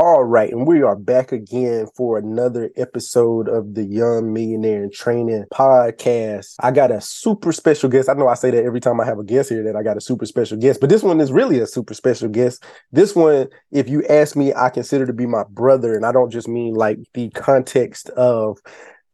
All right, and we are back again for another episode of the Young Millionaire in Training podcast. I got a super special guest. I know I say that every time I have a guest here that I got a super special guest, but this one is really a super special guest. This one, if you ask me, I consider to be my brother, and I don't just mean like the context of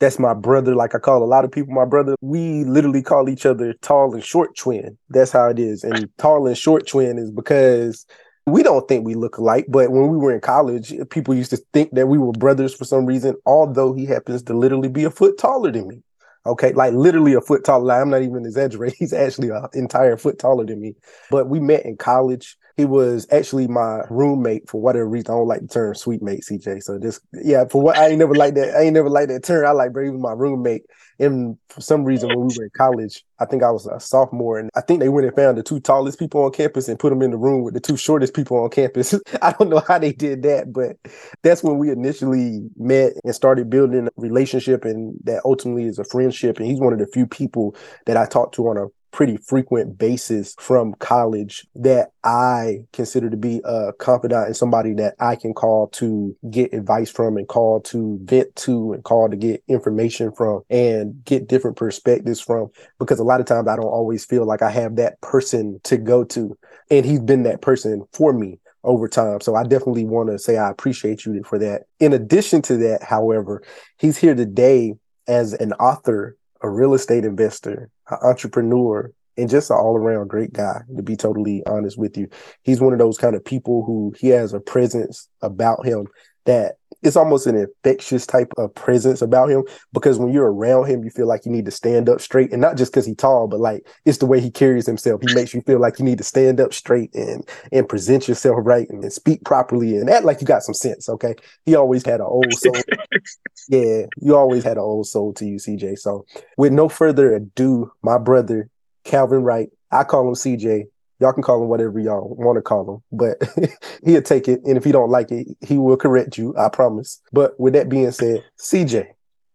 that's my brother. Like I call a lot of people my brother. We literally call each other tall and short twin. That's how it is. And tall and short twin is because we don't think we look alike, but when we were in college, people used to think that we were brothers for some reason, although he happens to literally be a foot taller than me. Okay, like literally a foot taller. I'm not even exaggerating. He's actually an entire foot taller than me. But we met in college. He was actually my roommate for whatever reason. I don't like the term suite mate, CJ. So this, yeah, for what I ain't never like that. I ain't never like that term. I like, bro, was my roommate. And for some reason, when we were in college, I think I was a sophomore, and I think they went and found the two tallest people on campus and put them in the room with the two shortest people on campus. I don't know how they did that, but that's when we initially met and started building a relationship, and that ultimately is a friendship. And he's one of the few people that I talk to on a pretty frequent basis from college that I consider to be a confidant and somebody that I can call to get advice from and call to vent to and call to get information from and get different perspectives from because a lot of times I don't always feel like I have that person to go to. And he's been that person for me over time. So I definitely want to say I appreciate you for that. In addition to that, however, he's here today as an author, a real estate investor, an entrepreneur, and just an all around great guy, to be totally honest with you. He's one of those kind of people who he has a presence about him that it's almost an infectious type of presence about him because when you're around him, you feel like you need to stand up straight and not just because he's tall, but like it's the way he carries himself. He makes you feel like you need to stand up straight and and present yourself right and, and speak properly and act like you got some sense. Okay. He always had an old soul. yeah, you always had an old soul to you, CJ. So with no further ado, my brother, Calvin Wright, I call him CJ. Y'all can call him whatever y'all want to call him, but he'll take it. And if he don't like it, he will correct you. I promise. But with that being said, CJ,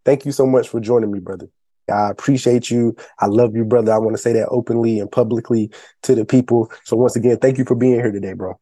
thank you so much for joining me, brother. I appreciate you. I love you, brother. I want to say that openly and publicly to the people. So once again, thank you for being here today, bro.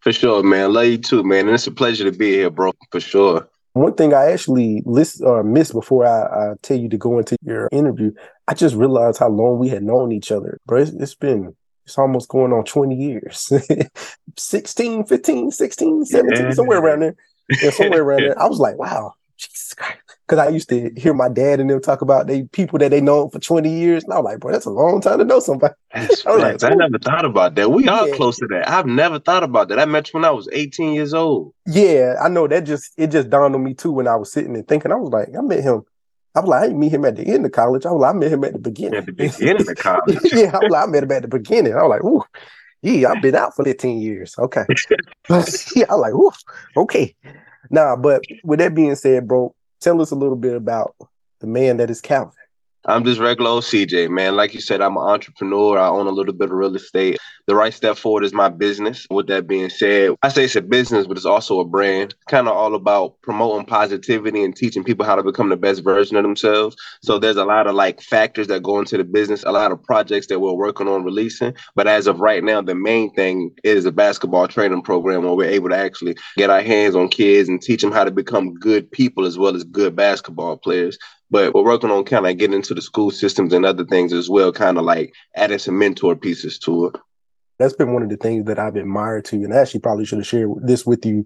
For sure, man. Love you too, man. And it's a pleasure to be here, bro. For sure. One thing I actually list or uh, missed before I, I, tell you to go into your interview, I just realized how long we had known each other, bro. it's, it's been it's almost going on 20 years. 16 15 16 17 yeah. somewhere around there. Yeah, somewhere around there. I was like wow jesus christ. Because i used to hear my dad and them talk about they people that they know for 20 years and i was like bro that's a long time to know somebody. That's I, like, I never thought about that. We are yeah. close to that. I've never thought about that. I met you when i was 18 years old. Yeah i know. That just it just dawned on me too when i was sitting and thinking. I was like i met him I was like, I didn't meet him at the end of college. I was like, I met him at the beginning. At the beginning of college. yeah, I was like, I met him at the beginning. I was like, ooh, yeah, I've been out for 15 years. Okay. yeah, I was like, ooh, okay. Nah, but with that being said, bro, tell us a little bit about the man that is Calvin. I'm just regular old CJ, man. Like you said, I'm an entrepreneur. I own a little bit of real estate. The Wright Step Forward is my business. With that being said, I say it's a business, but it's also a brand. Kind of all about promoting positivity and teaching people how to become the best version of themselves. So there's a lot of like factors that go into the business, a lot of projects that we're working on releasing. But as of right now, the main thing is a basketball training program where we're able to actually get our hands on kids and teach them how to become good people as well as good basketball players but we're working on kind of getting into the school systems and other things as well, kind of like adding some mentor pieces to it. That's been one of the things that I've admired to and I actually probably should have shared this with you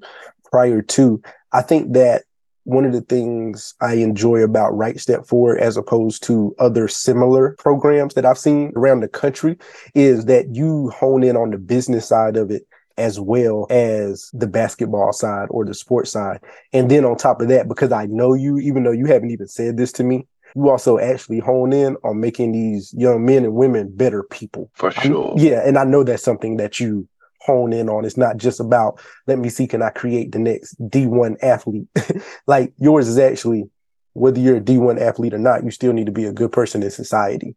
prior to. I think that one of the things I enjoy about Wright Step Forward as opposed to other similar programs that I've seen around the country is that you hone in on the business side of it as well as the basketball side or the sports side. And then on top of that, because I know you, even though you haven't even said this to me, you also actually hone in on making these young men and women better people. For sure. I, yeah. And I know that's something that you hone in on. It's not just about, let me see, can I create the next D1 athlete? like yours is actually, whether you're a D1 athlete or not, you still need to be a good person in society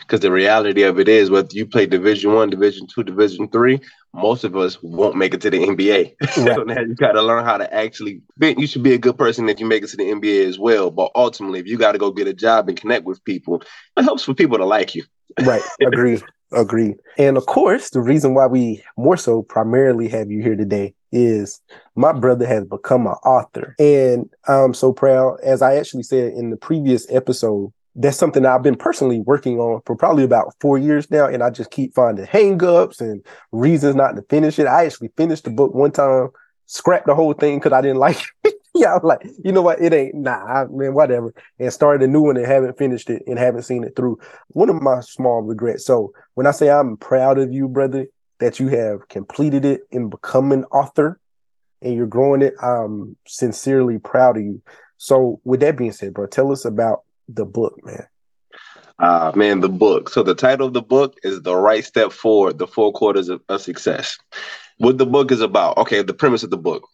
because the reality of it is whether you play division one division two division three most of us won't make it to the nba right. so now you got to learn how to actually you should be a good person if you make it to the nba as well. But ultimately if you got to go get a job and connect with people it helps for people to like you. Right. Agree agree and of course the reason why we more so primarily have you here today is my brother has become an author. And I'm so proud, as I actually said in the previous episode, that's something that I've been personally working on for probably about four years now. And I just keep finding hangups and reasons not to finish it. I actually finished the book one time, scrapped the whole thing because I didn't like it. yeah, I'm like, you know what? It ain't nah, I mean, whatever. And started a new one and haven't finished it and haven't seen it through. One of my small regrets. So when I say I'm proud of you, brother, that you have completed it and become an author and you're growing it, I'm sincerely proud of you. So with that being said, bro, tell us about the book, man. Uh, man, the book. So the title of the book is The Wright Step Forward, The Four Quarters of, of Success. What the book is about. Okay, the premise of the book.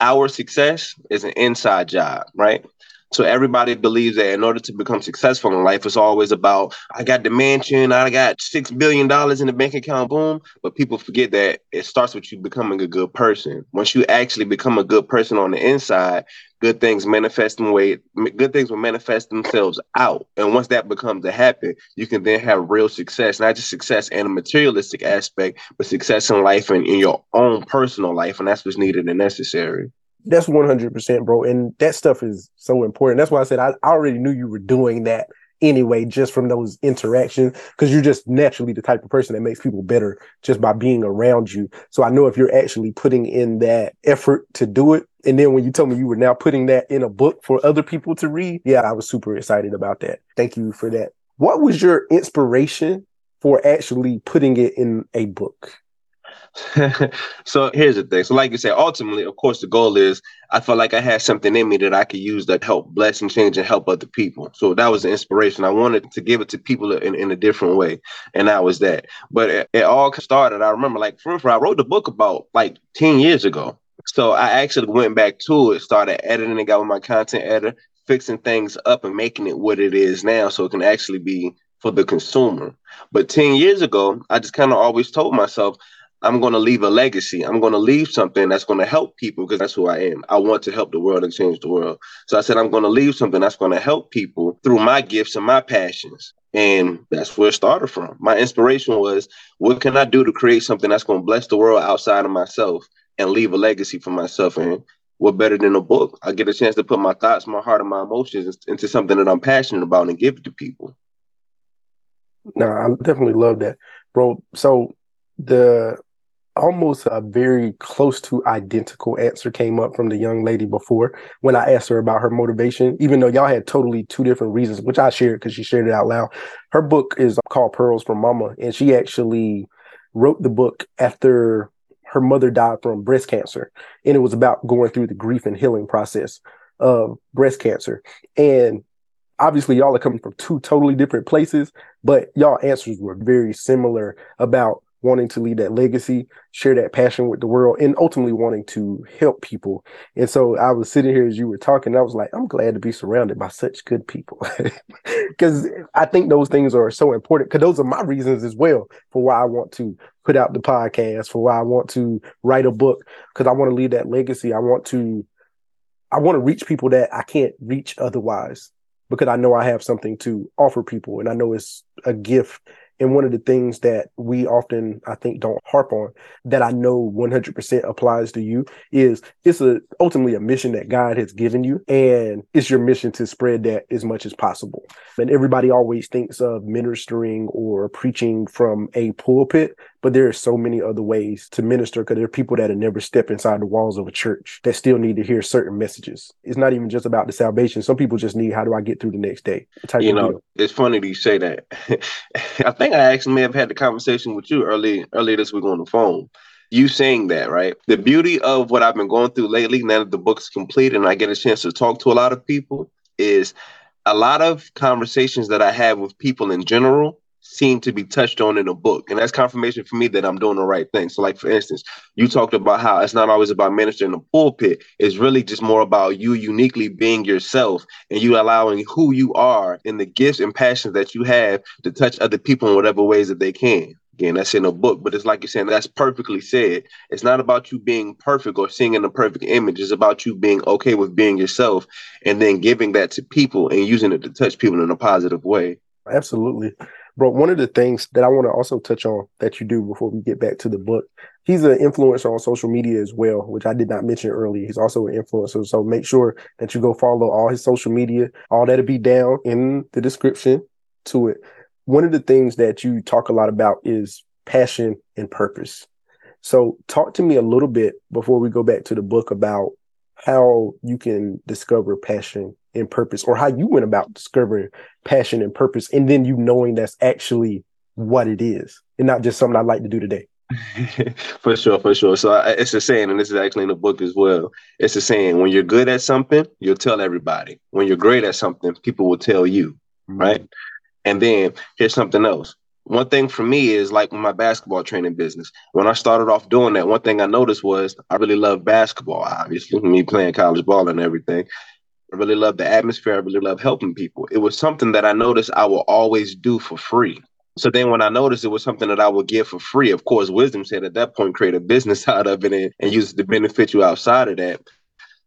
Our success is an inside job, right? So everybody believes that in order to become successful in life, it's always about I got the mansion, I got six billion dollars in the bank account, boom. But people forget that it starts with you becoming a good person. Once you actually become a good person on the inside, good things manifest in way good things will manifest themselves out. And once that becomes a habit, you can then have real success, not just success in a materialistic aspect, but success in life and in your own personal life. And that's what's needed and necessary. That's 100%, bro. And that stuff is so important. That's why I said I, I already knew you were doing that anyway, just from those interactions, because you're just naturally the type of person that makes people better just by being around you. So I know if you're actually putting in that effort to do it. And then when you told me you were now putting that in a book for other people to read, yeah, I was super excited about that. Thank you for that. What was your inspiration for actually putting it in a book? so here's the thing. So, like you said, ultimately, of course, the goal is I felt like I had something in me that I could use that help bless and change and help other people. So that was the inspiration. I wanted to give it to people in, in a different way. And that was that. But it, it all started, I remember, like, for I wrote the book about like 10 years ago. So I actually went back to it, started editing it, got with my content editor, fixing things up and making it what it is now so it can actually be for the consumer. But 10 years ago, I just kind of always told myself, I'm going to leave a legacy. I'm going to leave something that's going to help people because that's who I am. I want to help the world and change the world. So I said, I'm going to leave something that's going to help people through my gifts and my passions. And that's where it started from. My inspiration was, what can I do to create something that's going to bless the world outside of myself and leave a legacy for myself? And what better than a book? I get a chance to put my thoughts, my heart, and my emotions into something that I'm passionate about and give it to people. No, I definitely love that, bro. So the almost a very close to identical answer came up from the young lady before when I asked her about her motivation, even though y'all had totally two different reasons, which I shared because she shared it out loud. Her book is called Pearls from Mama, and she actually wrote the book after her mother died from breast cancer. And it was about going through the grief and healing process of breast cancer. And obviously, y'all are coming from two totally different places, but y'all answers were very similar about wanting to leave that legacy, share that passion with the world, and ultimately wanting to help people. And so I was sitting here as you were talking, I was like, I'm glad to be surrounded by such good people. Because I think those things are so important. Because those are my reasons as well for why I want to put out the podcast, for why I want to write a book, because I want to leave that legacy. I want to I want to reach people that I can't reach otherwise because I know I have something to offer people and I know it's a gift and one of the things that we often, I think, don't harp on that I know 100% applies to you is it's a ultimately a mission that God has given you, and it's your mission to spread that as much as possible. And everybody always thinks of ministering or preaching from a pulpit, but there are so many other ways to minister because there are people that have never stepped inside the walls of a church that still need to hear certain messages. It's not even just about the salvation. Some people just need how do I get through the next day. you know, deal. it's funny that you say that. I think I actually may have had the conversation with you early earlier this week on the phone. You saying that, right? The beauty of what I've been going through lately, now that the book's complete and I get a chance to talk to a lot of people, is a lot of conversations that I have with people in general seem to be touched on in a book. And that's confirmation for me that I'm doing the right thing. So, like for instance, you talked about how it's not always about ministering the pulpit. It's really just more about you uniquely being yourself and you allowing who you are and the gifts and passions that you have to touch other people in whatever ways that they can. Again, that's in a book, but it's like you're saying, that's perfectly said. It's not about you being perfect or seeing in a perfect image. It's about you being okay with being yourself and then giving that to people and using it to touch people in a positive way. Absolutely Bro, one of the things that I want to also touch on that you do before we get back to the book, he's an influencer on social media as well, which I did not mention earlier. He's also an influencer. So make sure that you go follow all his social media. All that'll be down in the description to it. One of the things that you talk a lot about is passion and purpose. So talk to me a little bit before we go back to the book about how you can discover passion and purpose or how you went about discovering passion and purpose and then you knowing that's actually what it is and not just something I like to do today. for sure, for sure. So I, it's a saying, and this is actually in the book as well. It's a saying: when you're good at something, you'll tell everybody. When you're great at something, people will tell you, mm-hmm. right? And then here's something else. One thing for me is like my basketball training business. When I started off doing that, one thing I noticed was I really love basketball. Obviously, me playing college ball and everything. I really love the atmosphere. I really love helping people. It was something that I noticed I will always do for free. So then when I noticed it was something that I would give for free, of course, wisdom said at that point, create a business out of it and, and use it to benefit you outside of that.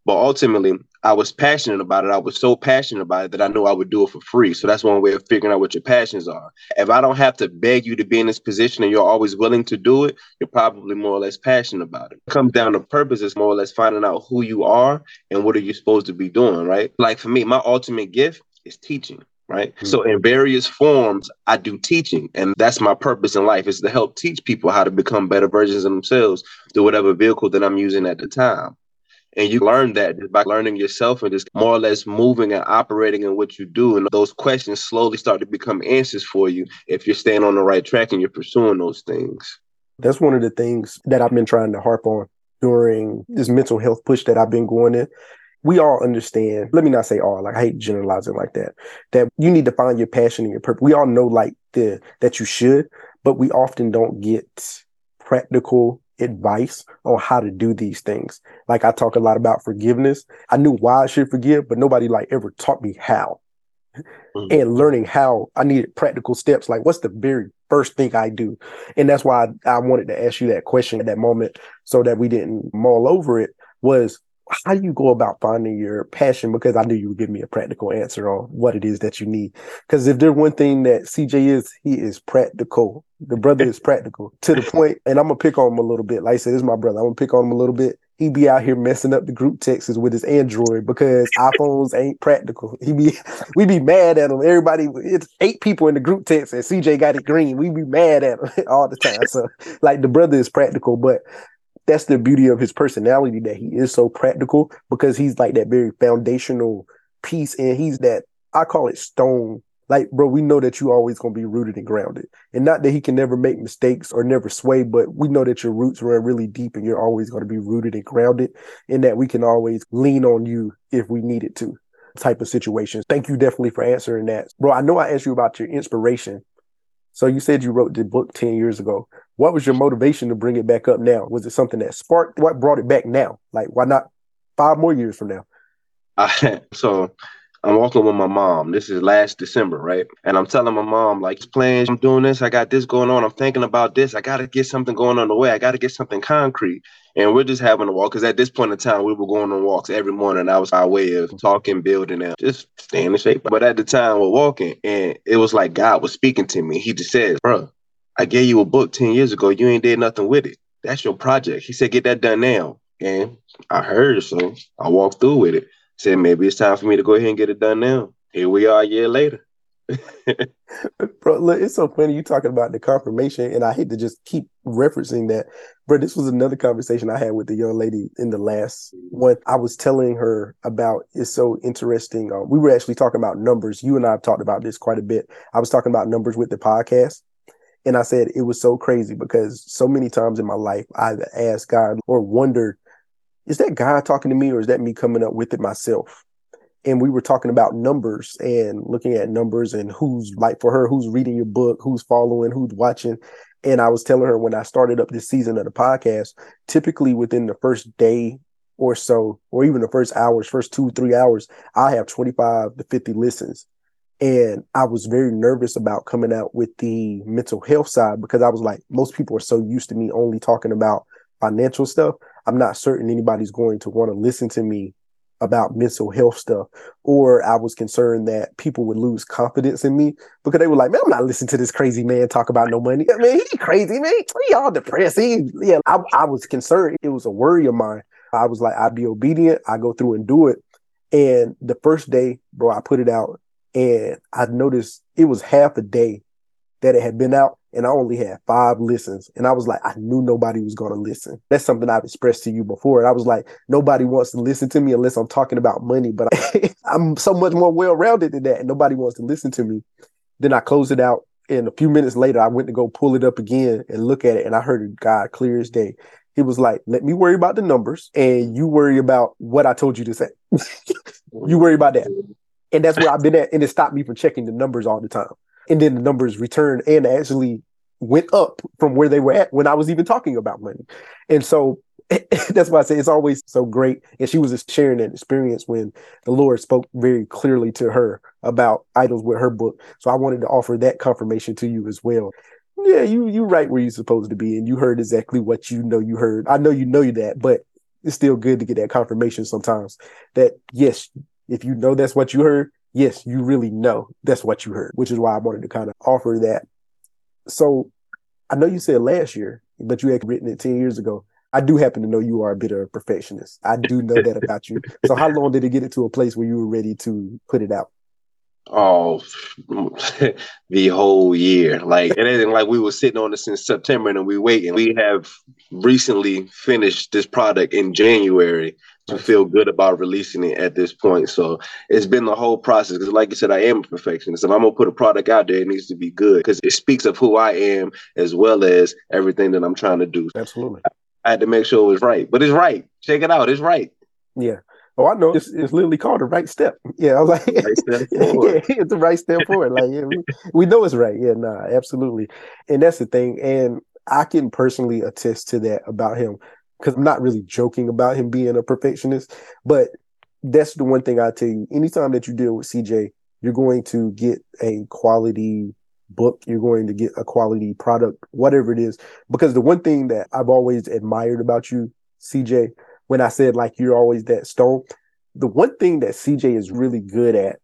But ultimately, I was passionate about it. I was so passionate about it that I knew I would do it for free. So that's one way of figuring out what your passions are. If I don't have to beg you to be in this position and you're always willing to do it, you're probably more or less passionate about it. It comes down to purpose. It's more or less finding out who you are and what are you supposed to be doing, right? Like for me, my ultimate gift is teaching right mm-hmm. so in various forms i do teaching and that's my purpose in life is to help teach people how to become better versions of themselves through whatever vehicle that i'm using at the time and you learn that just by learning yourself and just more or less moving and operating in what you do. And those questions slowly start to become answers for you if you're staying on the right track and you're pursuing those things. That's one of the things that I've been trying to harp on during this mental health push that I've been going in. We all understand, let me not say all, like I hate generalizing like that, that you need to find your passion and your purpose. We all know like the that you should, but we often don't get practical advice on how to do these things. Like I talk a lot about forgiveness. I knew why I should forgive, but nobody like ever taught me how. Mm-hmm. And learning how I needed practical steps. Like what's the very first thing I do? And that's why I, I wanted to ask you that question at that moment so that we didn't mull over it was how do you go about finding your passion? Because I knew you would give me a practical answer on what it is that you need. Because if there's one thing that CJ is, he is practical. The brother is practical to the point, and I'm gonna pick on him a little bit. Like I said, this is my brother. I'm gonna pick on him a little bit. He be out here messing up the group texts with his Android because iPhones ain't practical. He be we be mad at him. Everybody, it's eight people in the group text, and CJ got it green. We be mad at him all the time. So like the brother is practical, but that's the beauty of his personality that he is so practical because he's like that very foundational piece and he's that I call it stone. Like, bro, we know that you always gonna be rooted and grounded. And not that he can never make mistakes or never sway, but we know that your roots run really deep and you're always gonna be rooted and grounded, and that we can always lean on you if we needed to type of situations. Thank you definitely for answering that. Bro, I know I asked you about your inspiration. So you said you wrote the book 10 years ago what was your motivation to bring it back up now? Was it something that sparked what brought it back now? Like why not five more years from now? I, so I'm walking with my mom. This is last December, right? And I'm telling my mom, like, plans, I'm doing this. I got this going on. I'm thinking about this. I got to get something going on the way. I got to get something concrete. And we're just having a walk because at this point in time, we were going on walks every morning. That was our way of talking, building, and just staying in shape. But at the time, we're walking, and it was like God was speaking to me. He just said, bro, I gave you a book 10 years ago. You ain't did nothing with it. That's your project. He said, get that done now. And I heard, so I walked through with it. Said, maybe it's time for me to go ahead and get it done now. Here we are a year later. bro, look, it's so funny you talking about the confirmation, and I hate to just keep referencing that. But this was another conversation I had with the young lady in the last one. I was telling her about it's so interesting. Uh, we were actually talking about numbers. You and I have talked about this quite a bit. I was talking about numbers with the podcast, and I said it was so crazy because so many times in my life I've asked God or wondered, is that God talking to me or is that me coming up with it myself? And we were talking about numbers and looking at numbers and who's like for her, who's reading your book, who's following, who's watching. And I was telling her when I started up this season of the podcast, typically within the first day or so, or even the first hours, first two, three hours, I have 25 to 50 listens. And I was very nervous about coming out with the mental health side because I was like, most people are so used to me only talking about financial stuff. I'm not certain anybody's going to want to listen to me about mental health stuff, or I was concerned that people would lose confidence in me because they were like, "Man, I'm not listening to this crazy man talk about no money. I mean, he crazy, man. He all depressed. He, yeah." I, I was concerned. It was a worry of mine. I was like, "I'd be obedient. I go through and do it." And the first day, bro, I put it out, and I noticed it was half a day that it had been out and I only had five listens. And I was like, I knew nobody was going to listen. That's something I've expressed to you before. And I was like, nobody wants to listen to me unless I'm talking about money. But I, am so much more well rounded than that. And nobody wants to listen to me. Then I closed it out. And a few minutes later, I went to go pull it up again and look at it. And I heard God clear as day. He was like, let me worry about the numbers and you worry about what I told you to say. you worry about that. And that's where I've been at. And it stopped me from checking the numbers all the time. And then the numbers returned and actually went up from where they were at when I was even talking about money. And so that's why I say it's always so great. And she was just sharing that experience when the Lord spoke very clearly to her about idols with her book. So I wanted to offer that confirmation to you as well. Yeah, you you right where you're supposed to be, and you heard exactly what you know you heard. I know you know that, but it's still good to get that confirmation sometimes that yes, if you know that's what you heard, yes, you really know that's what you heard, which is why I wanted to kind of offer that. So I know you said last year, but you had written it 10 years ago. I do happen to know you are a bit of a perfectionist. I do know that about you. So how long did it get it to a place where you were ready to put it out? Oh, the whole year. Like it isn't like we were sitting on this in September and we waiting. We have recently finished this product in January to feel good about releasing it at this point. So it's been the whole process. Because, like you said, I am a perfectionist. If I'm gonna put a product out there, it needs to be good because it speaks of who I am as well as everything that I'm trying to do. Absolutely. I had to make sure it was right, but it's right. Check it out. It's right. Yeah. Oh, I know. It's, it's literally called the Wright Step. Yeah, I was like, right yeah, it's the Wright Step forward. Like, yeah, we, we know it's right. Yeah, nah, absolutely. And that's the thing. And I can personally attest to that about him because I'm not really joking about him being a perfectionist, but that's the one thing I tell you. Anytime that you deal with CJ, you're going to get a quality book, you're going to get a quality product, whatever it is. Because the one thing that I've always admired about you, CJ, when I said like you're always that stone, the one thing that CJ is really good at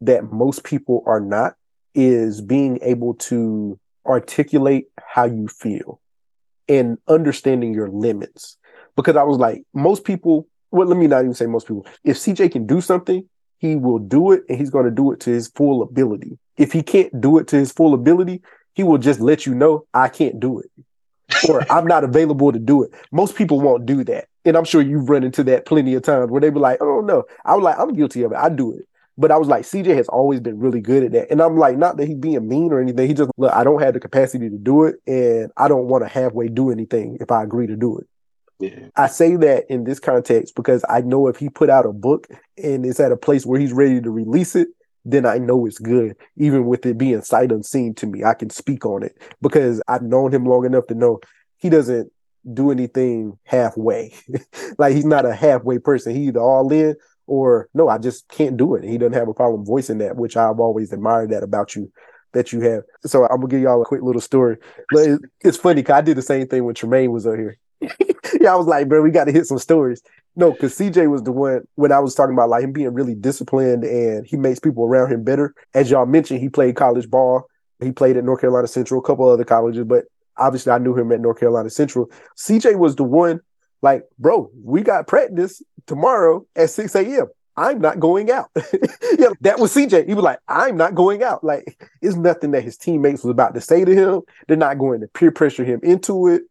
that most people are not is being able to articulate how you feel and understanding your limits. Because I was like, most people, well, let me not even say most people. If CJ can do something, he will do it and he's going to do it to his full ability. If he can't do it to his full ability, he will just let you know, I can't do it. Or I'm not available to do it. Most people won't do that. And I'm sure you've run into that plenty of times where they be like, oh no. I was like, I'm guilty of it. I do it. But I was like, CJ has always been really good at that. And I'm like, not that he's being mean or anything. He just, look, I don't have the capacity to do it. And I don't want to halfway do anything if I agree to do it. Yeah. I say that in this context because I know if he put out a book and it's at a place where he's ready to release it, then I know it's good. Even with it being sight unseen to me, I can speak on it because I've known him long enough to know he doesn't do anything halfway. like he's not a halfway person. He either all in or no, I just can't do it. He doesn't have a problem voicing that, which I've always admired that about you that you have. So I'm gonna give y'all a quick little story. But it's funny because I did the same thing when Tremaine was up here. yeah, I was like, bro, we got to hit some stories. No, because CJ was the one when I was talking about like him being really disciplined and he makes people around him better. As y'all mentioned, he played college ball. He played at North Carolina Central, a couple other colleges, but obviously I knew him at North Carolina Central. CJ was the one like, bro, we got practice tomorrow at 6 a.m. I'm not going out. yeah, that was CJ. He was like, I'm not going out. Like, it's nothing that his teammates was about to say to him. They're not going to peer pressure him into it.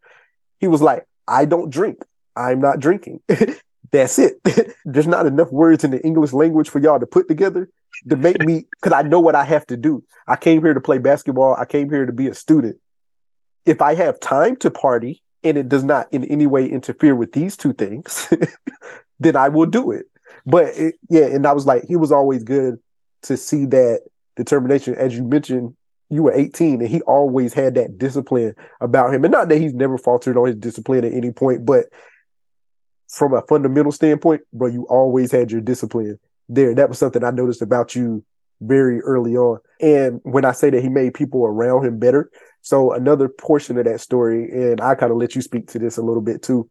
He was like, I don't drink. I'm not drinking. That's it. There's not enough words in the English language for y'all to put together to make me, because I know what I have to do. I came here to play basketball. I came here to be a student. If I have time to party, and it does not in any way interfere with these two things, then I will do it. But it, yeah, and I was like, he was always good to see that determination. As you mentioned, you were 18 and he always had that discipline about him. And not that he's never faltered on his discipline at any point, but from a fundamental standpoint, bro, you always had your discipline there. That was something I noticed about you very early on. And when I say that he made people around him better, so another portion of that story, and I kind of let you speak to this a little bit too.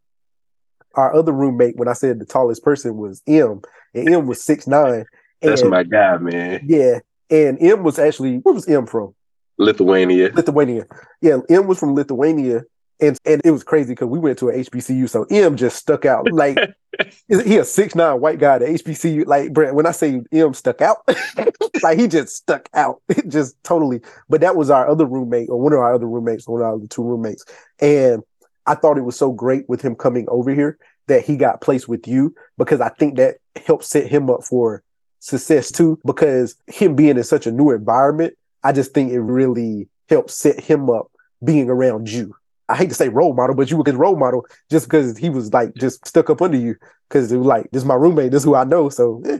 our other roommate, when I said the tallest person was M, and M was six nine. That's my guy, man. Yeah, and M was actually where was M from? Lithuania. Lithuania. Yeah, M was from Lithuania, and and it was crazy because we went to a HBCU, so M just stuck out. Like he a six nine white guy at HBCU. Like Brent, when I say M stuck out, like he just stuck out. It just totally. But that was our other roommate, or one of our other roommates, one of the two roommates, and I thought it was so great with him coming over here that he got placed with you because I think that helped set him up for success too. Because him being in such a new environment, I just think it really helped set him up being around you. I hate to say role model, but you were his role model just because he was like just stuck up under you because it was like this is my roommate, this is who I know. So eh.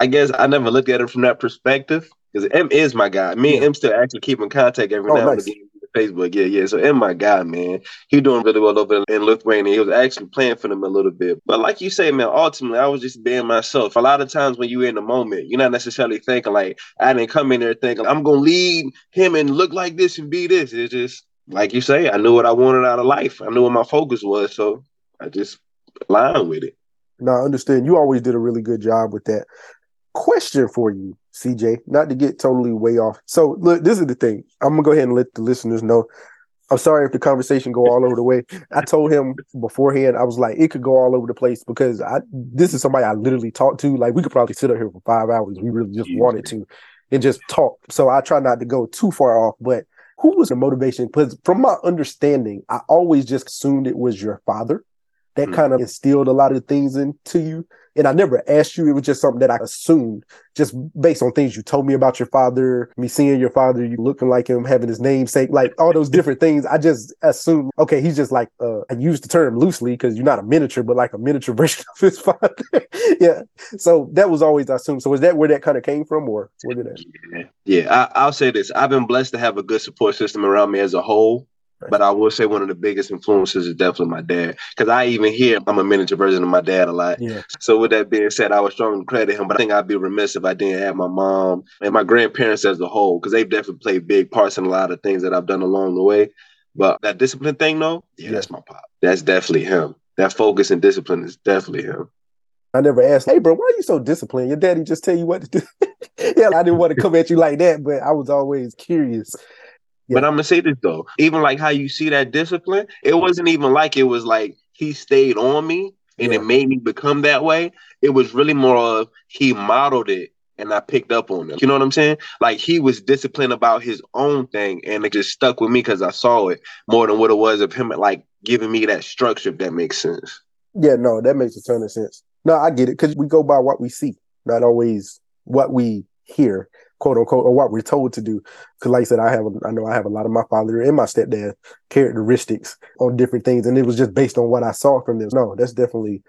I guess I never looked at it from that perspective because M is my guy. Me yeah. and M still actually keep in contact every oh, now nice. and again. Facebook. Yeah, yeah. So M my guy, man. He doing really well over in Lithuania. He was actually playing for them a little bit. But like you say, man, ultimately I was just being myself. A lot of times when you're in the moment, you're not necessarily thinking like I didn't come in there thinking I'm gonna lead him and look like this and be this. It's just like you say, I knew what I wanted out of life. I knew what my focus was. So I just aligned with it. No, I understand. You always did a really good job with that. Question for you. CJ, not to get totally way off. So look, this is the thing. I'm gonna go ahead and let the listeners know. I'm sorry if the conversation go all over the way. I told him beforehand, I was like, it could go all over the place because I this is somebody I literally talked to. Like we could probably sit up here for five hours. We really just wanted to and just talk. So I try not to go too far off. But who was the motivation? Because from my understanding, I always just assumed it was your father that mm-hmm. kind of instilled a lot of things into you. And I never asked you. It was just something that I assumed just based on things you told me about your father, me seeing your father, you looking like him, having his namesake, like all those different things. I just assumed, okay, he's just like, uh, I use the term loosely because you're not a miniature, but like a miniature version of his father. yeah. So that was always I assumed. So is that where that kind of came from or where did that? Yeah. Yeah. I, I'll say this. I've been blessed to have a good support system around me as a whole. But I will say one of the biggest influences is definitely my dad. Because I even hear I'm a miniature version of my dad a lot. Yeah. So with that being said, I would strongly credit him. But I think I'd be remiss if I didn't have my mom and my grandparents as a whole, because they've definitely played big parts in a lot of things that I've done along the way. But that discipline thing, though, yeah, yeah. that's my pop. That's definitely him. That focus and discipline is definitely him. I never asked, hey, bro, why are you so disciplined? Your daddy just tell you what to do. yeah, I didn't want to come at you like that, but I was always curious. Yeah. But I'm gonna say this though, even like how you see that discipline, it wasn't even like it was like he stayed on me and yeah. it made me become that way. It was really more of he modeled it and I picked up on it. You know what I'm saying? Like he was disciplined about his own thing and it just stuck with me because I saw it more than what it was of him like giving me that structure, if that makes sense. Yeah, no, that makes a ton of sense. No, I get it because we go by what we see, not always what we hear quote unquote, or what we're told to do. Because, like I said, I have, I know I have a lot of my father and my stepdad characteristics on different things, and it was just based on what I saw from them. No, that's definitely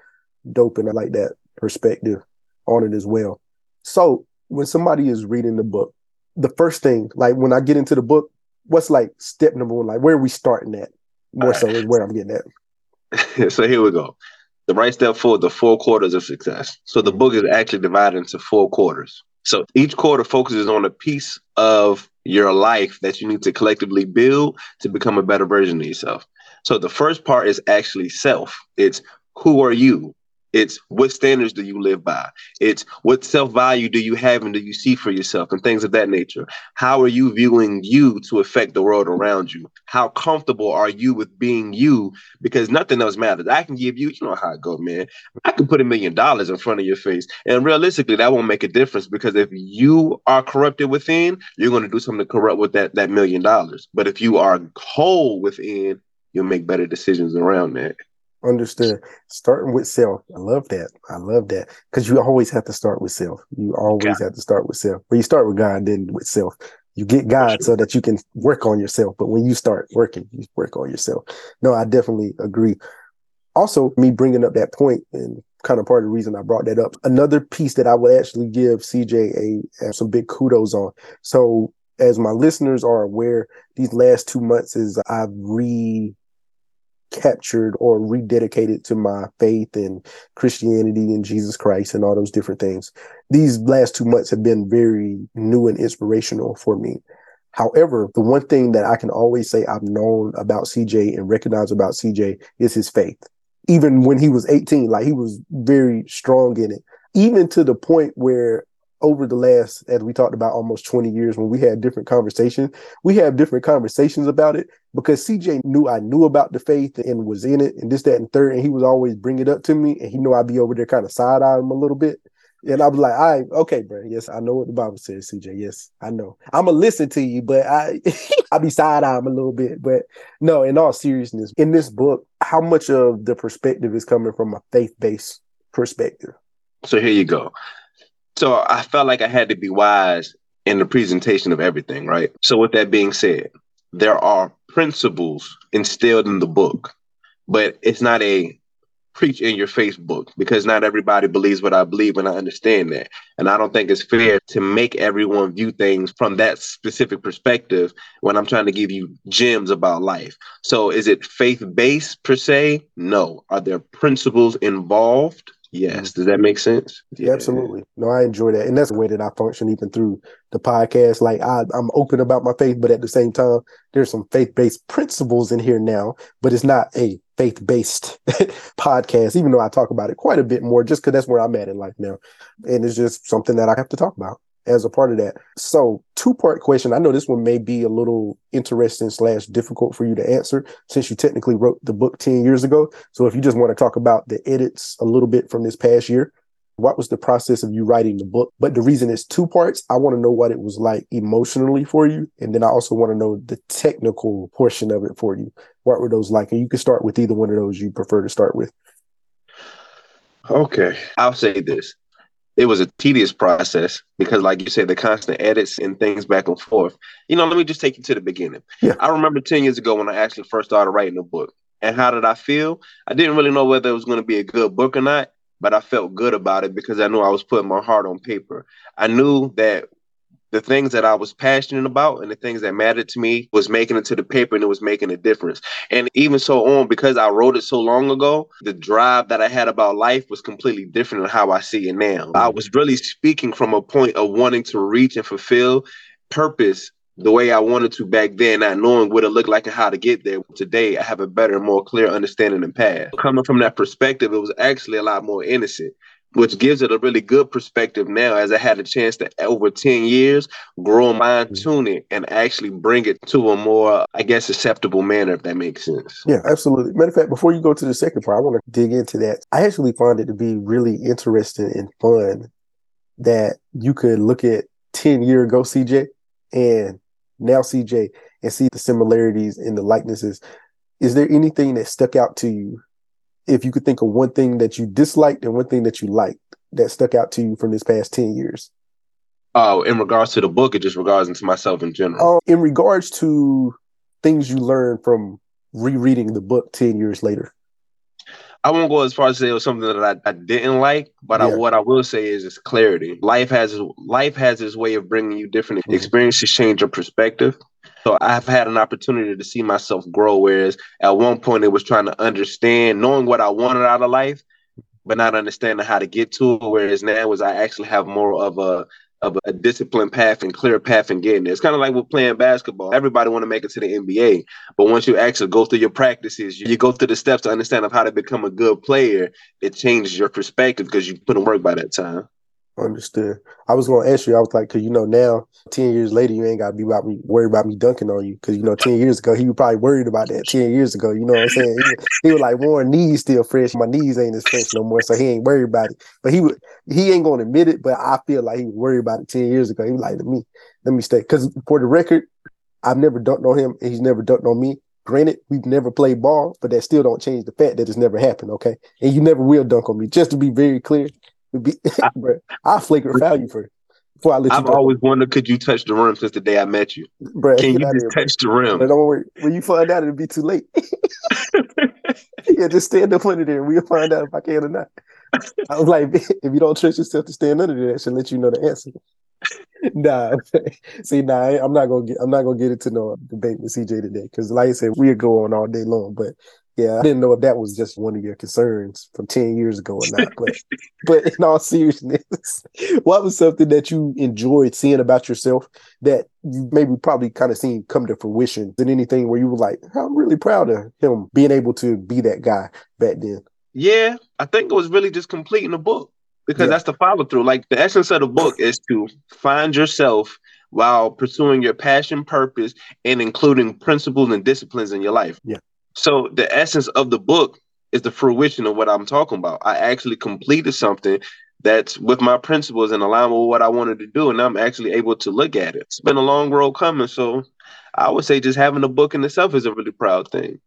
dope, and I like that perspective on it as well. So, when somebody is reading the book, the first thing, like when I get into the book, what's like step number one? Like, where are we starting at? More right. so is where I'm getting at. so here we go. The Wright Step Forward, the four quarters of success. So the book is actually divided into four quarters. So each quarter focuses on a piece of your life that you need to collectively build to become a better version of yourself. So the first part is actually self. It's who are you? It's what standards do you live by? It's what self value do you have and do you see for yourself and things of that nature. How are you viewing you to affect the world around you? How comfortable are you with being you? Because nothing else matters. I can give you, you know how it go, man. I can put a million dollars in front of your face. And realistically, that won't make a difference because if you are corrupted within, you're going to do something to corrupt with that, that million dollars. But if you are whole within, you'll make better decisions around that. Understood. Starting with self. I love that. I love that. Because you always have to start with self. You always have to start with self. Well, you start with God, then with self. You get God so that you can work on yourself. But when you start working, you work on yourself. No, I definitely agree. Also, me bringing up that point and kind of part of the reason I brought that up. Another piece that I would actually give CJ a, a some big kudos on. So as my listeners are aware, these last two months is I've re captured or rededicated to my faith and Christianity and Jesus Christ and all those different things. These last two months have been very new and inspirational for me. However, the one thing that I can always say I've known about CJ and recognize about CJ is his faith. even when he was 18. Like he was very strong in it, even to the point where over the last, as we talked about, almost 20 years, when we had different conversations, we have different conversations about it because CJ knew I knew about the faith and was in it and this, that, and third. And he was always bring it up to me. And he knew I'd be over there kind of side eye him a little bit. And I was like, right, okay, bro. Yes, I know what the Bible says, CJ. Yes, I know. I'm gonna listen to you, but I I be side eye him a little bit. But no, in all seriousness, in this book, how much of the perspective is coming from a faith-based perspective? So here you go. So I felt like I had to be wise in the presentation of everything, right? So with that being said, there are principles instilled in the book, but it's not a preach in your face book because not everybody believes what I believe and I understand that. And I don't think it's fair to make everyone view things from that specific perspective when I'm trying to give you gems about life. So is it faith based per se? No. Are there principles involved? Yes. Mm-hmm. Does that make sense? Yeah, absolutely. No, I enjoy that. And that's the way that I function even through the podcast. Like I, I'm open about my faith, but at the same time, there's some faith-based principles in here now, but it's not a faith-based podcast, even though I talk about it quite a bit more just because that's where I'm at in life now. And it's just something that I have to talk about as a part of that. So, two part question. I know this one may be a little interesting slash difficult for you to answer since you technically wrote the book 10 years ago. So, if you just want to talk about the edits a little bit from this past year, what was the process of you writing the book? But the reason it's two parts, I want to know what it was like emotionally for you. And then I also want to know the technical portion of it for you. What were those like? And you can start with either one of those you prefer to start with. Okay. I'll say this it was a tedious process because, like you said, the constant edits and things back and forth. You know, let me just take you to the beginning. Yeah. I remember 10 years ago when I actually first started writing a book. And how did I feel? I didn't really know whether it was going to be a good book or not, but I felt good about it because I knew I was putting my heart on paper. I knew that the things that I was passionate about and the things that mattered to me was making it to the paper and it was making a difference. And even so on, because I wrote it so long ago, the drive that I had about life was completely different than how I see it now. I was really speaking from a point of wanting to reach and fulfill purpose the way I wanted to back then, not knowing what it looked like and how to get there. Today, I have a better, more clear understanding and path. Coming from that perspective, it was actually a lot more innocent which gives it a really good perspective now as I had a chance to over 10 years grow fine mm-hmm. tune it and actually bring it to a more, I guess, acceptable manner, if that makes sense. Yeah, absolutely. Matter of fact, before you go to the second part, I want to dig into that. I actually find it to be really interesting and fun that you could look at 10 year ago CJ and now CJ and see the similarities and the likenesses. Is there anything that stuck out to you if you could think of one thing that you disliked and one thing that you liked that stuck out to you from this past 10 years. Oh, in regards to the book, or just regards to myself in general? Uh, in regards to things you learned from rereading the book 10 years later. I won't go as far as say it was something that I, I didn't like, but yeah. I, what I will say is it's clarity. Life has life has its way of bringing you different mm-hmm. experiences, change your perspective. So I've had an opportunity to see myself grow. Whereas at one point it was trying to understand, knowing what I wanted out of life, but not understanding how to get to it. Whereas now is I actually have more of a of a disciplined path and clear path in getting there. It's kind of like with playing basketball. Everybody want to make it to the NBA, but once you actually go through your practices, you go through the steps to understand of how to become a good player. It changes your perspective because you put in work by that time. Understood. I was to ask you. I was like, because you know now, ten years later, you ain't got to be about me worried about me dunking on you. Because you know, ten years ago, he was probably worried about that. Ten years ago, you know what I'm saying? He, he was like, "Warren, knees still fresh. My knees ain't as fresh no more, so he ain't worried about it." But he would, he ain't to admit it. But I feel like he was worried about it ten years ago. He was like, "Let me, let me stay." Because for the record, I've never dunked on him, and he's never dunked on me. Granted, we've never played ball, but that still don't change the fact that it's never happened. Okay, and you never will dunk on me. Just to be very clear, be, I, bro, I flagrant foul you for before I let I've always wondered, could you touch the rim since the day I met you? Bro, Can you just touch the rim? But don't worry. When you find out, it'll be too late. yeah, just stand up under there. We'll find out if I can or not. I was like, if you don't trust yourself to stand under there, I should let you know the answer. nah, see, nah, I'm not gonna get, I'm not gonna get into no debate with CJ today because, like I said, we'll go on all day long. But yeah, I didn't know if that was just one of your concerns from 10 years ago or not. But but in all seriousness, what was something that you enjoyed seeing about yourself that you maybe probably kind of seen come to fruition? Did anything where you were like, I'm really proud of him being able to be that guy back then? Yeah, I think it was really just completing the book because yeah. that's the follow through. Like the essence of the book is to find yourself while pursuing your passion, purpose, and including principles and disciplines in your life. Yeah. So the essence of the book is the fruition of what I'm talking about. I actually completed something that's with my principles and alignment with what I wanted to do, and I'm actually able to look at it. It's been a long road coming, so I would say just having a book in itself is a really proud thing.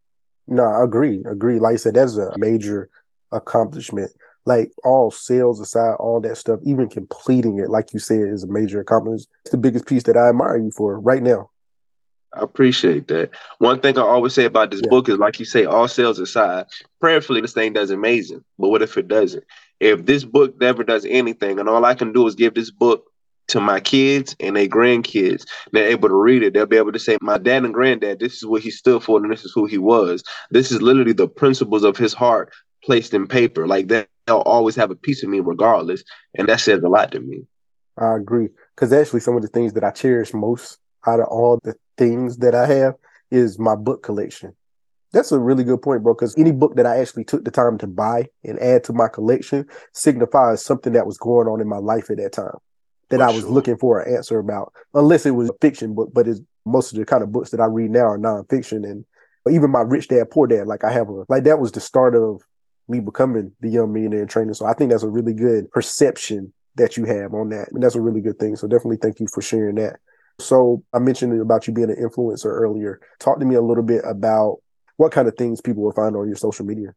No, I agree. Agree. Like I said, that's a major accomplishment like all sales aside, all that stuff, even completing it, like you said, is a major accomplishment. It's the biggest piece that I admire you for right now. I appreciate that. One thing I always say about this yeah. book is, like you say, all sales aside, prayerfully, this thing does amazing. But what if it doesn't? If this book never does anything, and all I can do is give this book to my kids and their grandkids, they're able to read it. They'll be able to say, My dad and granddad, this is what he stood for, and this is who he was. This is literally the principles of his heart placed in paper. Like that they'll always have a piece of me regardless. And that says a lot to me. I agree. Because actually, some of the things that I cherish most out of all the things that I have is my book collection. That's a really good point, bro. Because any book that I actually took the time to buy and add to my collection signifies something that was going on in my life at that time that I was sure. looking for an answer about, unless it was a fiction book. But it's most of the kind of books that I read now are nonfiction, and even my Rich Dad Poor Dad. Like I have a like that was the start of me becoming the young millionaire trainer. So I think that's a really good perception that you have on that. And that's a really good thing. So definitely thank you for sharing that. So I mentioned about you being an influencer earlier. Talk to me a little bit about what kind of things people will find on your social media.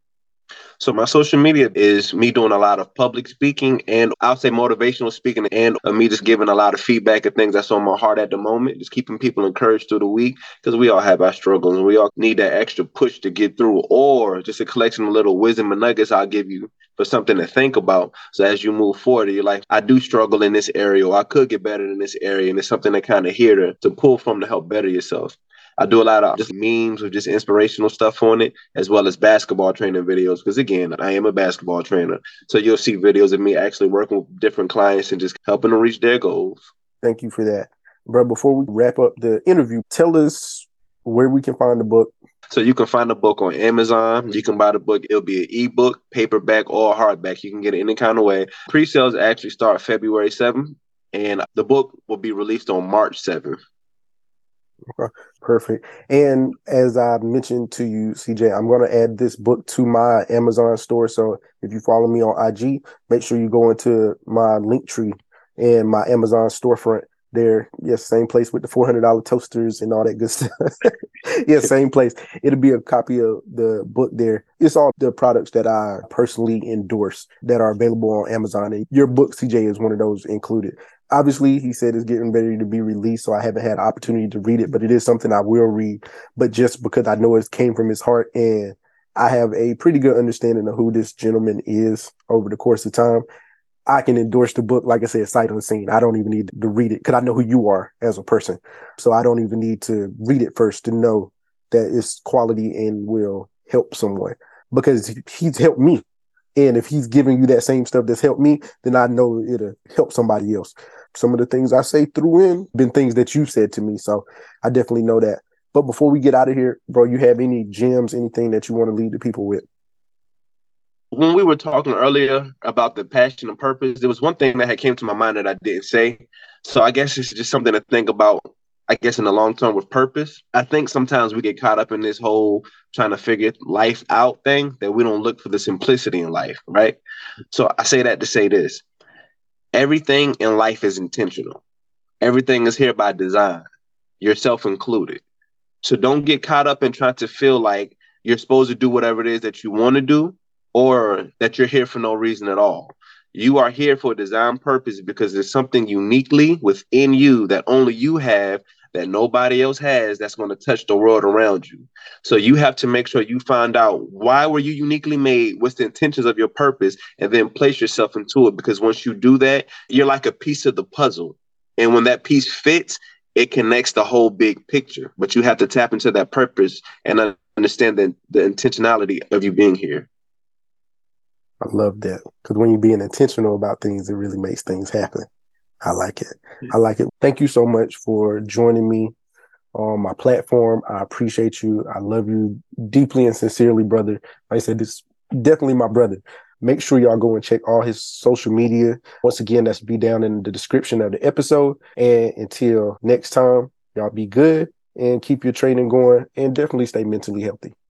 So my social media is me doing a lot of public speaking and I'll say motivational speaking and uh, me just giving a lot of feedback and things that's on my heart at the moment, just keeping people encouraged through the week because we all have our struggles and we all need that extra push to get through or just a collection of little wisdom and nuggets I'll give you for something to think about. So as you move forward, you're like, I do struggle in this area or I could get better in this area. And it's something to kind of hear to, to pull from to help better yourself. I do a lot of just memes with just inspirational stuff on it, as well as basketball training videos. Because again, I am a basketball trainer. So you'll see videos of me actually working with different clients and just helping them reach their goals. Thank you for that. Bro, before we wrap up the interview, tell us where we can find the book. So you can find the book on Amazon. You can mm-hmm. buy the book. It'll be an ebook, paperback, or hardback. You can get it any kind of way. Pre-sales actually start February 7th, and the book will be released on March 7th. Perfect. And as I mentioned to you, CJ, I'm going to add this book to my Amazon store. So if you follow me on IG, make sure you go into my link tree and my Amazon storefront there. Yes, same place with the $400 toasters and all that good stuff. yeah, same place. It'll be a copy of the book there. It's all the products that I personally endorse that are available on Amazon. And your book, CJ, is one of those included obviously he said it's getting ready to be released so i haven't had opportunity to read it but it is something i will read but just because i know it came from his heart and i have a pretty good understanding of who this gentleman is over the course of time i can endorse the book like i said sight unseen i don't even need to read it because i know who you are as a person so i don't even need to read it first to know that it's quality and will help someone because he's helped me and if he's giving you that same stuff that's helped me, then I know it'll help somebody else some of the things I say through in been things that you said to me. So I definitely know that. But before we get out of here, bro, you have any gems, anything that you want to leave the people with? When we were talking earlier about the passion and purpose, there was one thing that had came to my mind that I didn't say. So I guess it's just something to think about. I guess in the long term with purpose. I think sometimes we get caught up in this whole trying to figure life out thing that we don't look for the simplicity in life, right? So I say that to say this everything in life is intentional. Everything is here by design, yourself included. So don't get caught up in trying to feel like you're supposed to do whatever it is that you want to do or that you're here for no reason at all. You are here for a design purpose because there's something uniquely within you that only you have that nobody else has that's going to touch the world around you. So you have to make sure you find out why were you uniquely made, what's the intentions of your purpose, and then place yourself into it. Because once you do that, you're like a piece of the puzzle. And when that piece fits, it connects the whole big picture. But you have to tap into that purpose and understand the, the intentionality of you being here. I love that. Because when you're being intentional about things, it really makes things happen. I like it. I like it. Thank you so much for joining me on my platform. I appreciate you. I love you deeply and sincerely, brother. Like I said, this definitely my brother. Make sure y'all go and check all his social media. Once again, that's be down in the description of the episode. And until next time, y'all be good and keep your training going and definitely stay mentally healthy.